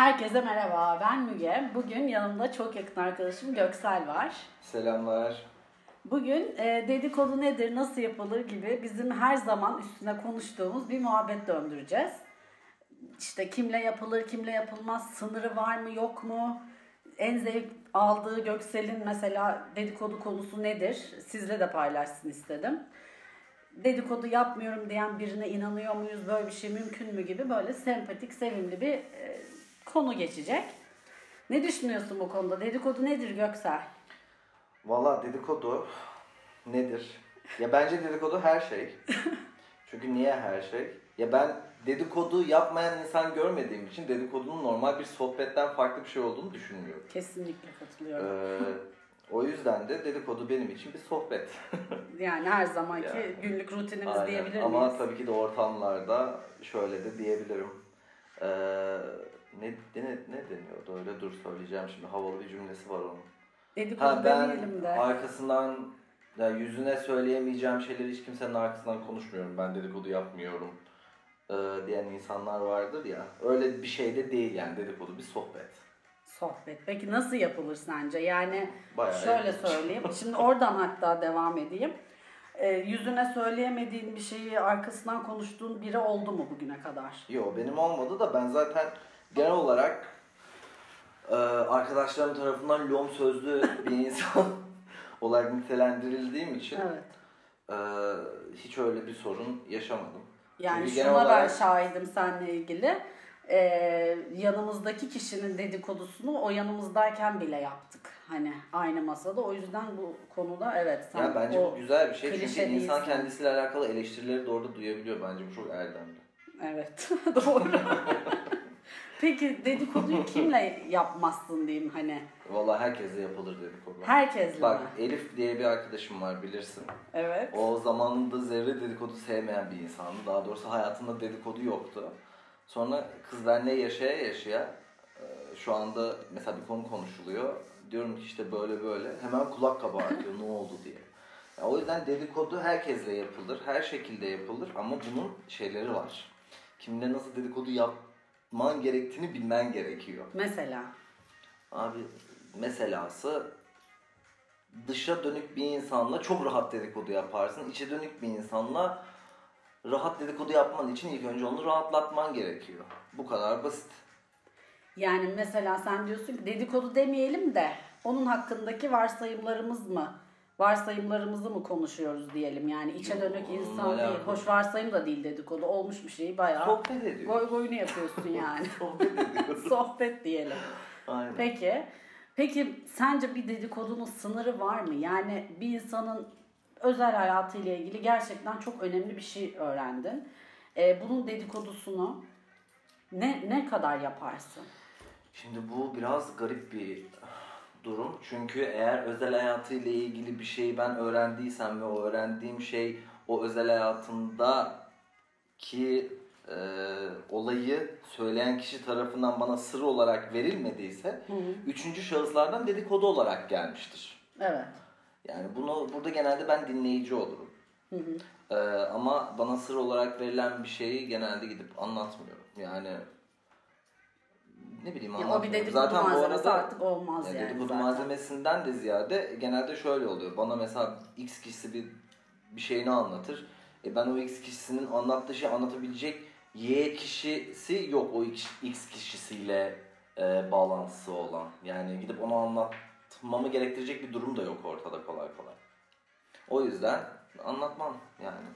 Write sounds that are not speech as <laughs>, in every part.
Herkese merhaba, ben Müge. Bugün yanımda çok yakın arkadaşım Göksel var. Selamlar. Bugün e, dedikodu nedir, nasıl yapılır gibi bizim her zaman üstüne konuştuğumuz bir muhabbet döndüreceğiz. İşte kimle yapılır, kimle yapılmaz, sınırı var mı, yok mu? En zevk aldığı Göksel'in mesela dedikodu konusu nedir? Sizle de paylaşsın istedim. Dedikodu yapmıyorum diyen birine inanıyor muyuz, böyle bir şey mümkün mü gibi böyle sempatik, sevimli bir e, konu geçecek. Ne düşünüyorsun bu konuda? Dedikodu nedir Göksel? Valla dedikodu nedir? Ya bence dedikodu her şey. <laughs> Çünkü niye her şey? Ya ben dedikodu yapmayan insan görmediğim için dedikodunun normal bir sohbetten farklı bir şey olduğunu düşünmüyorum. Kesinlikle katılıyorum. Ee, o yüzden de dedikodu benim için bir sohbet. <laughs> Yani her zamanki Yani. günlük rutinimiz Aynen. diyebilir Ama miyiz? tabii ki de ortamlarda şöyle de diyebilirim. Ee, ne, ne, ne deniyordu öyle dur söyleyeceğim şimdi havalı bir cümlesi var onun. Dedikodu Ha ben de. arkasından ya yüzüne söyleyemeyeceğim şeyleri hiç kimsenin arkasından konuşmuyorum. Ben dedikodu yapmıyorum e, diyen insanlar vardır ya. Öyle bir şey de değil yani dedikodu bir sohbet. Sohbet. Peki nasıl yapılır sence? Yani Bayağı şöyle ilginç. söyleyeyim. <laughs> Şimdi oradan hatta devam edeyim. Ee, yüzüne söyleyemediğin bir şeyi arkasından konuştuğun biri oldu mu bugüne kadar? Yo benim olmadı da ben zaten genel olarak e, arkadaşlarım tarafından lom sözlü bir insan <laughs> olarak nitelendirildiğim için Evet. e, hiç öyle bir sorun yaşamadım. Yani Çünkü şuna genel ben olarak- şahidim seninle ilgili. Ee, yanımızdaki kişinin dedikodusunu o yanımızdayken bile yaptık. Hani aynı masada. O yüzden bu konuda evet sen Ya bence bu güzel bir şey çünkü klişe insan değilsin. kendisiyle alakalı eleştirileri de orada duyabiliyor. Bence bu çok erdemli. Evet <laughs> doğru. <laughs> Peki dedikoduyu <laughs> kimle yapmazsın diyeyim hani? Vallahi herkesle yapılır dedikodu. Herkesle Bak mi? Elif diye bir arkadaşım var bilirsin. Evet. O zamanında zerre dedikodu sevmeyen bir insandı. Daha doğrusu hayatında dedikodu yoktu. Sonra kız benle yaşaya yaşaya e, şu anda mesela bir konu konuşuluyor. Diyorum ki işte böyle böyle. Hemen kulak kabartıyor <laughs> ne oldu diye. Ya o yüzden dedikodu herkesle yapılır. Her şekilde yapılır ama bunun şeyleri var. Kimle nasıl dedikodu yapman gerektiğini bilmen gerekiyor. Mesela. Abi meselası dışa dönük bir insanla çok rahat dedikodu yaparsın. İçe dönük bir insanla rahat dedikodu yapman için ilk önce onu rahatlatman gerekiyor. Bu kadar basit. Yani mesela sen diyorsun ki dedikodu demeyelim de onun hakkındaki varsayımlarımız mı? Varsayımlarımızı mı konuşuyoruz diyelim yani içe dönük insan değil. Hoş varsayım da değil dedikodu. Olmuş bir şeyi bayağı Sohbet ediyor. goy goyunu yapıyorsun <laughs> yani. Sohbet ediyoruz. <laughs> Sohbet diyelim. Aynen. Peki. Peki sence bir dedikodunun sınırı var mı? Yani bir insanın özel hayatıyla ilgili gerçekten çok önemli bir şey öğrendin. Ee, bunun dedikodusunu ne ne kadar yaparsın? Şimdi bu biraz garip bir durum. Çünkü eğer özel hayatıyla ilgili bir şeyi ben öğrendiysem ve o öğrendiğim şey o özel hayatındaki e, olayı söyleyen kişi tarafından bana sır olarak verilmediyse üçüncü şahıslardan dedikodu olarak gelmiştir. Evet. Yani bunu burada genelde ben dinleyici olurum. E, ama bana sır olarak verilen bir şeyi genelde gidip anlatmıyorum. Yani ne bileyim Ya o bir anlatmıyorum. dedikodu Zaten bu arada artık olmaz yani yani. dedikodu zaten. malzemesinden de ziyade genelde şöyle oluyor. Bana mesela X kişisi bir bir şeyini anlatır. E ben o X kişisinin anlattığı şeyi anlatabilecek Y kişisi yok o X, X kişisiyle e, bağlantısı olan. Yani gidip onu anlatmamı gerektirecek bir durum da yok ortada kolay kolay. O yüzden anlatmam yani.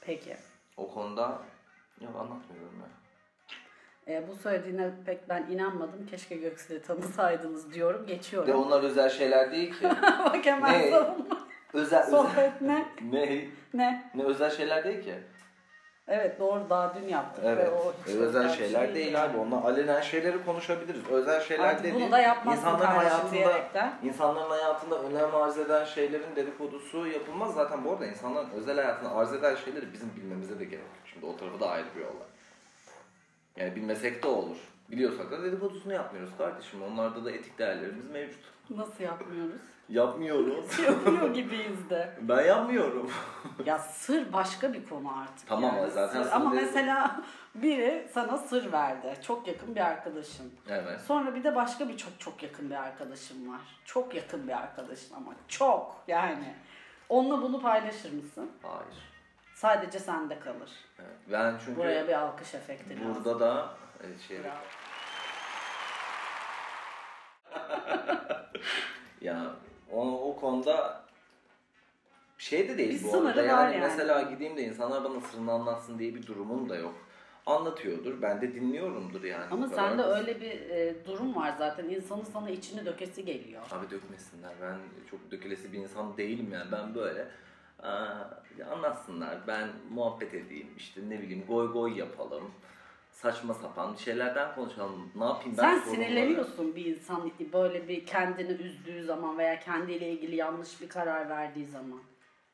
Peki. O konuda yok anlatmıyorum ya. Ee, bu söylediğine pek ben inanmadım. Keşke Göksel'i tanısaydınız diyorum. Geçiyorum. onlar özel şeyler değil ki. <laughs> Bak hemen Ne? savunma. özel, özel Sohbet ne? <laughs> ne? Ne? Ne özel şeyler değil ki. Evet doğru daha dün yaptık. Evet. Ve o hiç özel bir şeyler şey değil abi. Onlar alenen şeyleri konuşabiliriz. Özel şeyler Artık değil. bunu da yapmazsın İnsanların hayatında, diyerekten. insanların hayatında önem arz eden şeylerin dedikodusu yapılmaz. Zaten bu arada insanların özel hayatında arz eden şeyleri bizim bilmemize de gerek yok. Şimdi o tarafı da ayrı bir olay. Yani bilmesek de olur. Biliyorsak da dedikodusunu yapmıyoruz kardeşim. Onlarda da etik değerlerimiz mevcut. Nasıl yapmıyoruz? <laughs> Yapmıyoruz. <laughs> Yapıyor gibiyiz de. ben yapmıyorum. <laughs> Ya sır başka bir konu artık. Tamam, yani. zaten Sır- Ama değil. mesela biri sana sır verdi. Çok yakın bir arkadaşın. evet. Sonra bir de başka bir çok çok yakın bir arkadaşım var. Çok yakın bir arkadaşın ama çok yani. Onunla bunu paylaşır mısın? Hayır. Sadece sende kalır. Evet. Ben çünkü Buraya bir alkış efekti lazım. burada da e, şey <laughs> ya o, o konuda şey de değil Bir bu arada. Yani, yani. mesela gideyim de insanlar bana sırrını anlatsın diye bir durumum da yok. Anlatıyordur. Ben de dinliyorumdur yani. Ama sende öyle bir e, durum var zaten. İnsanın sana içini dökesi geliyor. Abi dökmesinler. Ben çok dökülesi bir insan değilim yani. Ben böyle aa, anlatsınlar. Ben muhabbet edeyim. işte ne bileyim goy goy yapalım. Saçma sapan şeylerden konuşalım. Ne yapayım ben Sen sorunları- sinirleniyorsun bir insan böyle bir kendini üzdüğü zaman veya kendiyle ilgili yanlış bir karar verdiği zaman.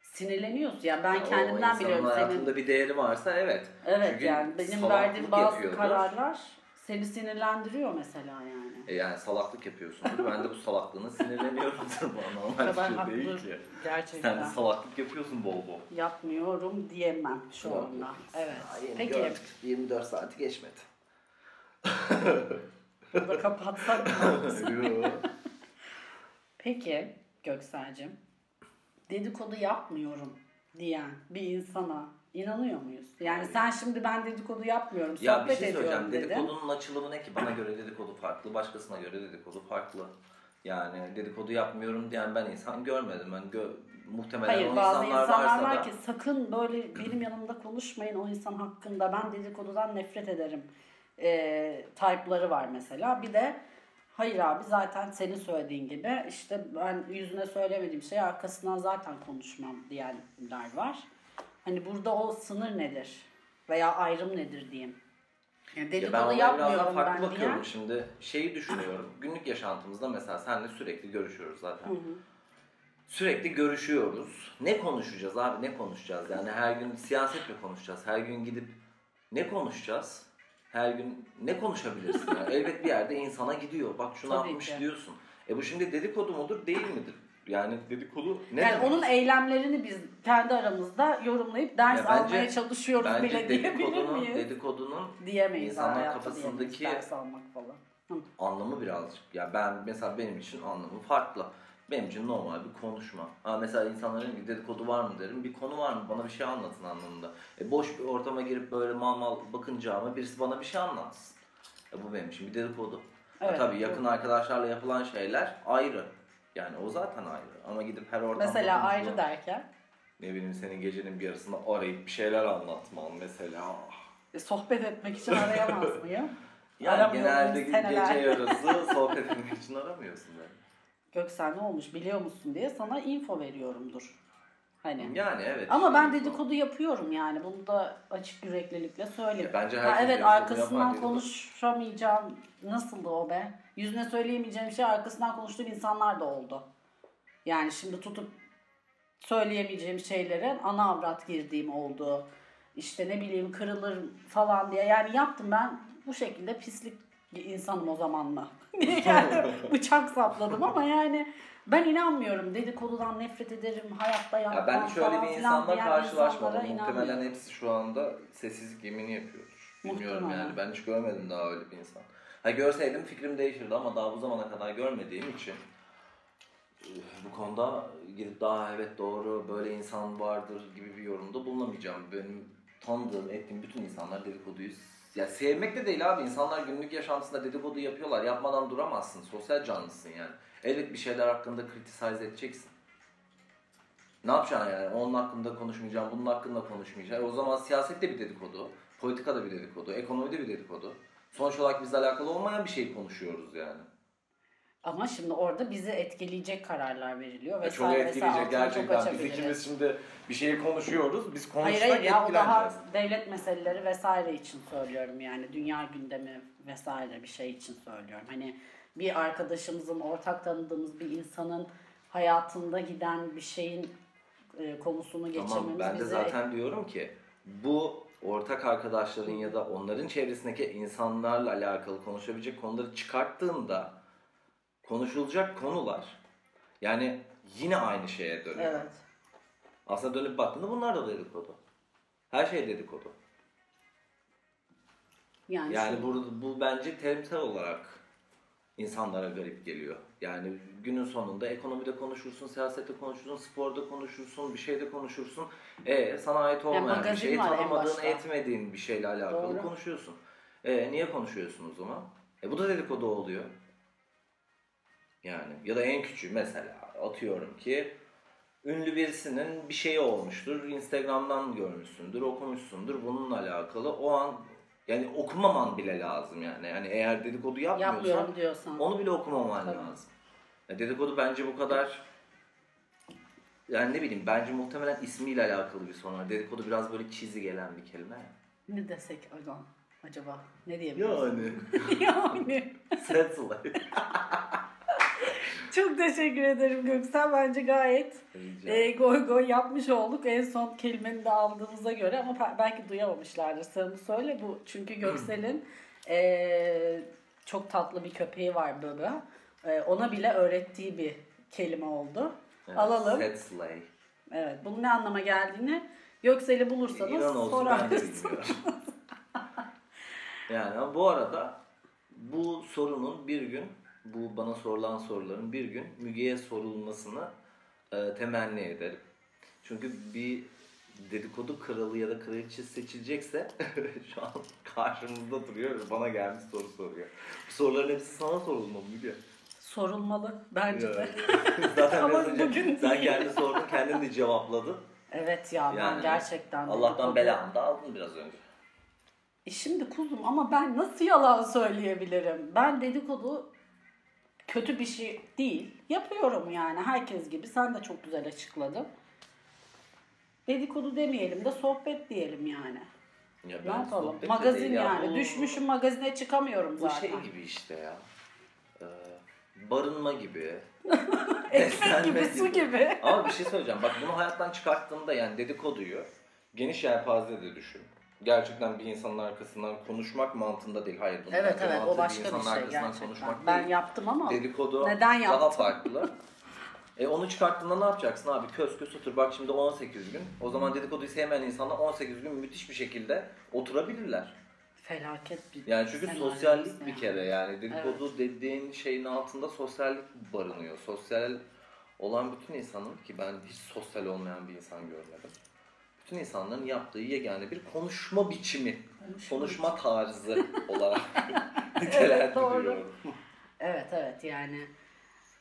Sinirleniyorsun. Yani ben Ya kendimden biliyorum senin. hayatında bir değeri varsa evet. Evet Çünkü yani benim verdiğim bazı yapıyordur. kararlar seni sinirlendiriyor mesela yani. E yani salaklık yapıyorsundur. ben de bu salaklığına sinirleniyorumdur. <laughs> Bu normal kadar bir şey değil ki. gerçekten. Sen de salaklık yapıyorsun bol bol. Yapmıyorum diyemem şu Yok, anda. Evet. Aa, Peki gördük. 24 saati geçmedi. burada kapatsak mı? <laughs> Peki Göksel'cim dedikodu yapmıyorum diyen bir insana inanıyor muyuz? Yani sen şimdi ben dedikodu yapmıyorum, ya bir sohbet şey ediyorum söyleyeceğim. dedin. Dedikodunun açılımı ne ki? Bana göre dedikodu farklı, başkasına göre dedikodu farklı. Yani dedikodu yapmıyorum diyen ben insan görmedim. Ben gö muhtemelen Hayır o bazı insanlar, insanlar var da... ki sakın böyle benim yanımda konuşmayın o insan hakkında ben dedikodudan nefret ederim e, type'ları var mesela. Bir de hayır abi zaten senin söylediğin gibi işte ben yüzüne söylemediğim şey arkasından zaten konuşmam diyenler var. Hani burada o sınır nedir? Veya ayrım nedir diyeyim. Yani Ya dedikodu ben biraz daha yapmıyorum farklı ben bakıyorum diyen. şimdi. Şeyi düşünüyorum. Günlük yaşantımızda mesela seninle sürekli görüşüyoruz zaten. Hı hı. Sürekli görüşüyoruz. Ne konuşacağız abi ne konuşacağız? Yani her gün siyaset mi konuşacağız? Her gün gidip ne konuşacağız? Her gün ne konuşabilirsin? Yani <laughs> elbet bir yerde insana gidiyor. Bak şunu Tabii yapmış ki. diyorsun. E bu şimdi dedikodu mudur değil midir? Yani dedikodu ne Yani demek? onun eylemlerini biz kendi aramızda yorumlayıp ders Ya bence- almaya çalışıyoruz Bence bile diyebilir miyiz? dedikodunun diyemeyiz İnsanlar kafasındaki- ders almak falan. Hı. anlamı birazcık. Ya ben mesela benim için anlamı farklı. Benim için normal bir konuşma. Ha mesela insanların bir dedikodu var mı derim. Bir konu var mı? Bana bir şey anlatın anlamında. E boş bir ortama girip böyle mal mal bakınacağıma birisi bana bir şey anlatsın. E bu benim için bir dedikodu. Ha Evet, tabii yakın bu- arkadaşlarla yapılan şeyler ayrı. Yani o zaten ayrı. Ama gidip her ortamda Mesela ayrı derken Ne bileyim senin gecenin bir yarısında arayıp bir şeyler anlatman mesela. e, sohbet etmek için arayamaz mıyım? <laughs> Yani genelde seneler. gece yarısı sohbet etmek için aramıyorsun beni. Göksel ne olmuş biliyor musun diye sana info veriyorumdur. Hani. Yani evet. Ama ben işte dedikodu yapıyorum yani. Bunu da açık yüreklilikle söyleyeyim. Ya bence Ha, herkes evet arkasından konuşamayacağım. Nasıldı o be? Yüzüne söyleyemeyeceğim şey arkasından konuştuğum insanlar da oldu. Yani şimdi tutup söyleyemeyeceğim şeylere ana avrat girdiğim oldu. İşte ne bileyim kırılır falan diye. Yani yaptım ben bu şekilde pislik insanım o zaman mı? diye kendi bıçak sapladım ama yani ben inanmıyorum. Dedikodudan nefret ederim. Hayatta yapmam Ya ben şöyle bir insanla karşılaşmadım. Muhtemelen hepsi şu anda sessizlik yemini yapıyordur. Bilmiyorum Muhtemelen. yani. Ben hiç görmedim daha öyle bir insan. Ha görseydim fikrim değişirdi ama daha bu zamana kadar görmediğim için bu konuda gidip daha evet doğru böyle insan vardır gibi bir yorumda bulunamayacağım. Benim tanıdığım, ettiğim bütün insanlar dedikoduyu ya sevmek de değil abi. İnsanlar günlük yaşantısında dedikodu yapıyorlar. Yapmadan duramazsın. Sosyal canlısın yani. Elbet bir şeyler hakkında criticize edeceksin. Ne yapacaksın yani? Onun hakkında konuşmayacağım, bunun hakkında konuşmayacağım. O zaman siyaset de bir dedikodu, politika da bir dedikodu, ekonomi de bir dedikodu. Sonuç olarak bizle alakalı olmayan bir şey konuşuyoruz yani. Ama şimdi orada bizi etkileyecek kararlar veriliyor vesaire çok etkileyecek gerçekten. Biz ikimiz şimdi bir şeyi konuşuyoruz. Biz Hayır konuşsak hayır ya o daha devlet meseleleri vesaire için söylüyorum yani dünya gündemi vesaire bir şey için söylüyorum. Hani bir arkadaşımızın ortak tanıdığımız bir insanın hayatında giden bir şeyin e, konusunu geçirmemiz Tamam ben de bizi zaten diyorum ki bu ortak arkadaşların ya da onların çevresindeki insanlarla alakalı konuşabilecek konuları çıkarttığında konuşulacak konular yani yine aynı şeye dönüyor. Evet. Aslında dönüp baktığında bunlar da dedikodu. Her şey dedikodu. Yani, Yani bu, bu bence terimsel olarak insanlara garip geliyor. Yani günün sonunda ekonomide konuşursun, siyasette konuşursun, sporda konuşursun, bir şeyde konuşursun. E sana ait olmayan bir magazin şeyi tanımadığın, etmediğin bir şeyle alakalı Doğru. konuşuyorsun. E niye konuşuyorsun o zaman? E bu da dedikodu oluyor. Yani ya da en küçüğü mesela atıyorum ki ünlü birisinin bir şeyi olmuştur. Instagram'dan görmüşsündür, okumuşsundur bununla alakalı. O an yani okumaman bile lazım yani. Yani eğer dedikodu yapmıyorsan diyorsan. onu bile okumaman Tabii. lazım. Ya dedikodu bence bu kadar yani ne bileyim bence muhtemelen ismiyle alakalı bir sorun var. Dedikodu biraz böyle cheesy gelen bir kelime. Ne desek acaba? Acaba ne diyebiliriz? Yani. <laughs> yani. Sensible. <laughs> Çok teşekkür ederim Göksel. Bence gayet Rica e, goy goy yapmış olduk. En son kelimeni de aldığımıza göre ama belki duyamamışlardır. Sen söyle bu. Çünkü Göksel'in e, çok tatlı bir köpeği var Böbö. E, ona bile öğrettiği bir kelime oldu. Evet, Alalım. Set slay. Evet. Bunun ne anlama geldiğini Göksel'i bulursanız sorarsınız. <laughs> yani bu arada bu sorunun bir gün, bu bana sorulan soruların bir gün Müge'ye sorulmasını e, temenni ederim. Çünkü bir dedikodu kralı ya da kraliçe seçilecekse <laughs> şu an karşımızda duruyor ve bana gelmiş soru soruyor. Bu soruların hepsi sana sorulmalı Müge. Sorulmalı bence de. <laughs> Zaten Ama önce bugün sen değil. kendi sordun, kendin de cevapladın. Evet ya ben Yani gerçekten Allah'tan belamı da aldın biraz önce. E şimdi kuzum ama ben nasıl yalan söyleyebilirim? Ben dedikodu kötü bir şey değil. Yapıyorum yani herkes gibi. Sen de çok güzel açıkladın. Dedikodu demeyelim de sohbet diyelim yani. Ya Ne ben yapalım? sohbet de Magazin değil ya, yani. bu- Düşmüşüm magazine çıkamıyorum Bu zaten. şey gibi işte ya. Ee, barınma gibi. <laughs> Ekmek gibi, su gibi. Ama bir şey söyleyeceğim. Bak bunu hayattan çıkarttığında yani dedikoduyu geniş yelpazede düşün. Gerçekten bir insanın arkasından konuşmak mantığında değil. Hayır bunun Evet evet o başka bir insanın şey gerçekten. konuşmak Ben değil. yaptım ama Dedikodu Neden daha yaptın? farklı. E onu çıkarttığında ne yapacaksın abi? Köz köz otur. Bak şimdi 18 gün. O zaman dedikoduyu sevmeyen insanlar 18 gün müthiş bir şekilde oturabilirler. felaket bir Yani çünkü sosyallik yani. bir kere yani dedikodu dediğin şeyin altında sosyallik barınıyor. Sosyal olan bütün insanın ki ben hiç sosyal olmayan bir insan görmedim. Bütün insanların yaptığı yegane bir konuşma biçimi, Konuşma konuşma tarzı <laughs> olarak nitelendiriyorum. Evet evet yani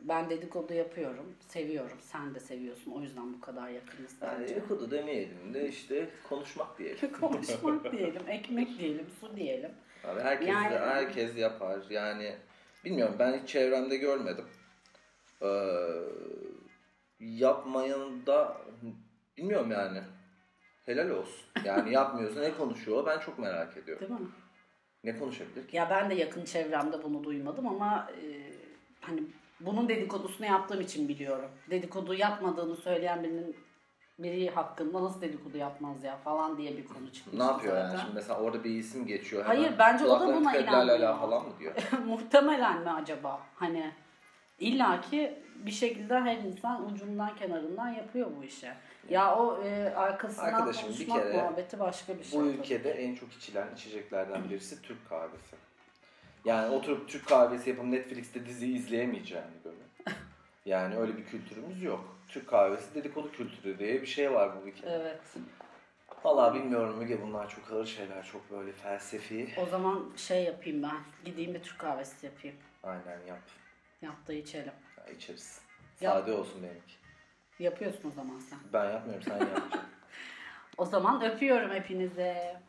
ben dedikodu yapıyorum. Seviyorum. Sen de seviyorsun. O yüzden bu kadar yakınız Yani bence. dedikodu demeyelim de işte konuşmak diyelim. <laughs> Konuşmak <laughs> diyelim, ekmek diyelim, su diyelim. Abi herkes Yani- herkes yapar. Yani bilmiyorum ben hiç çevremde görmedim. Ee, yapmayan da bilmiyorum yani. Helal olsun. Yani <laughs> yapmıyorsa ne konuşuyor ben çok merak ediyorum. Değil mi? Ne konuşabilir ki? Ya ben de yakın çevremde bunu duymadım ama e, hani bunun dedikodusunu yaptığım için biliyorum. Dedikodu yapmadığını söyleyen birinin biri hakkında nasıl dedikodu yapmaz ya falan diye bir konu çıkmış. Ne yapıyor yani zaten. şimdi mesela orada bir isim geçiyor. Hayır, hemen bence o da buna inanmıyor. falan mı diyor? <laughs> Muhtemelen mi acaba? Hani illaki bir şekilde her insan ucundan kenarından yapıyor bu işi. Ya o e, arkasından Arkadaşım, bir konuşmak kere muhabbeti başka bir şey. Bu tabii. ülkede en çok içilen içeceklerden birisi Türk kahvesi. Yani oturup Türk kahvesi yapıp Netflix'te dizi izleyemeyeceğini böyle. <laughs> Yani öyle bir kültürümüz yok. Türk kahvesi dedikodu kültürü diye bir şey var bu ülkede. Evet. Vallahi bilmiyorum Müge bunlar çok ağır şeyler, çok böyle felsefi. O zaman şey yapayım ben. Gideyim bir Türk kahvesi yapayım. Aynen yap. Yap da içelim. Ya içeriz. Yap. Sade olsun benimki. Yapıyorsun o zaman sen. Ben yapmıyorum sen yapacaksın. <laughs> O zaman öpüyorum hepinize.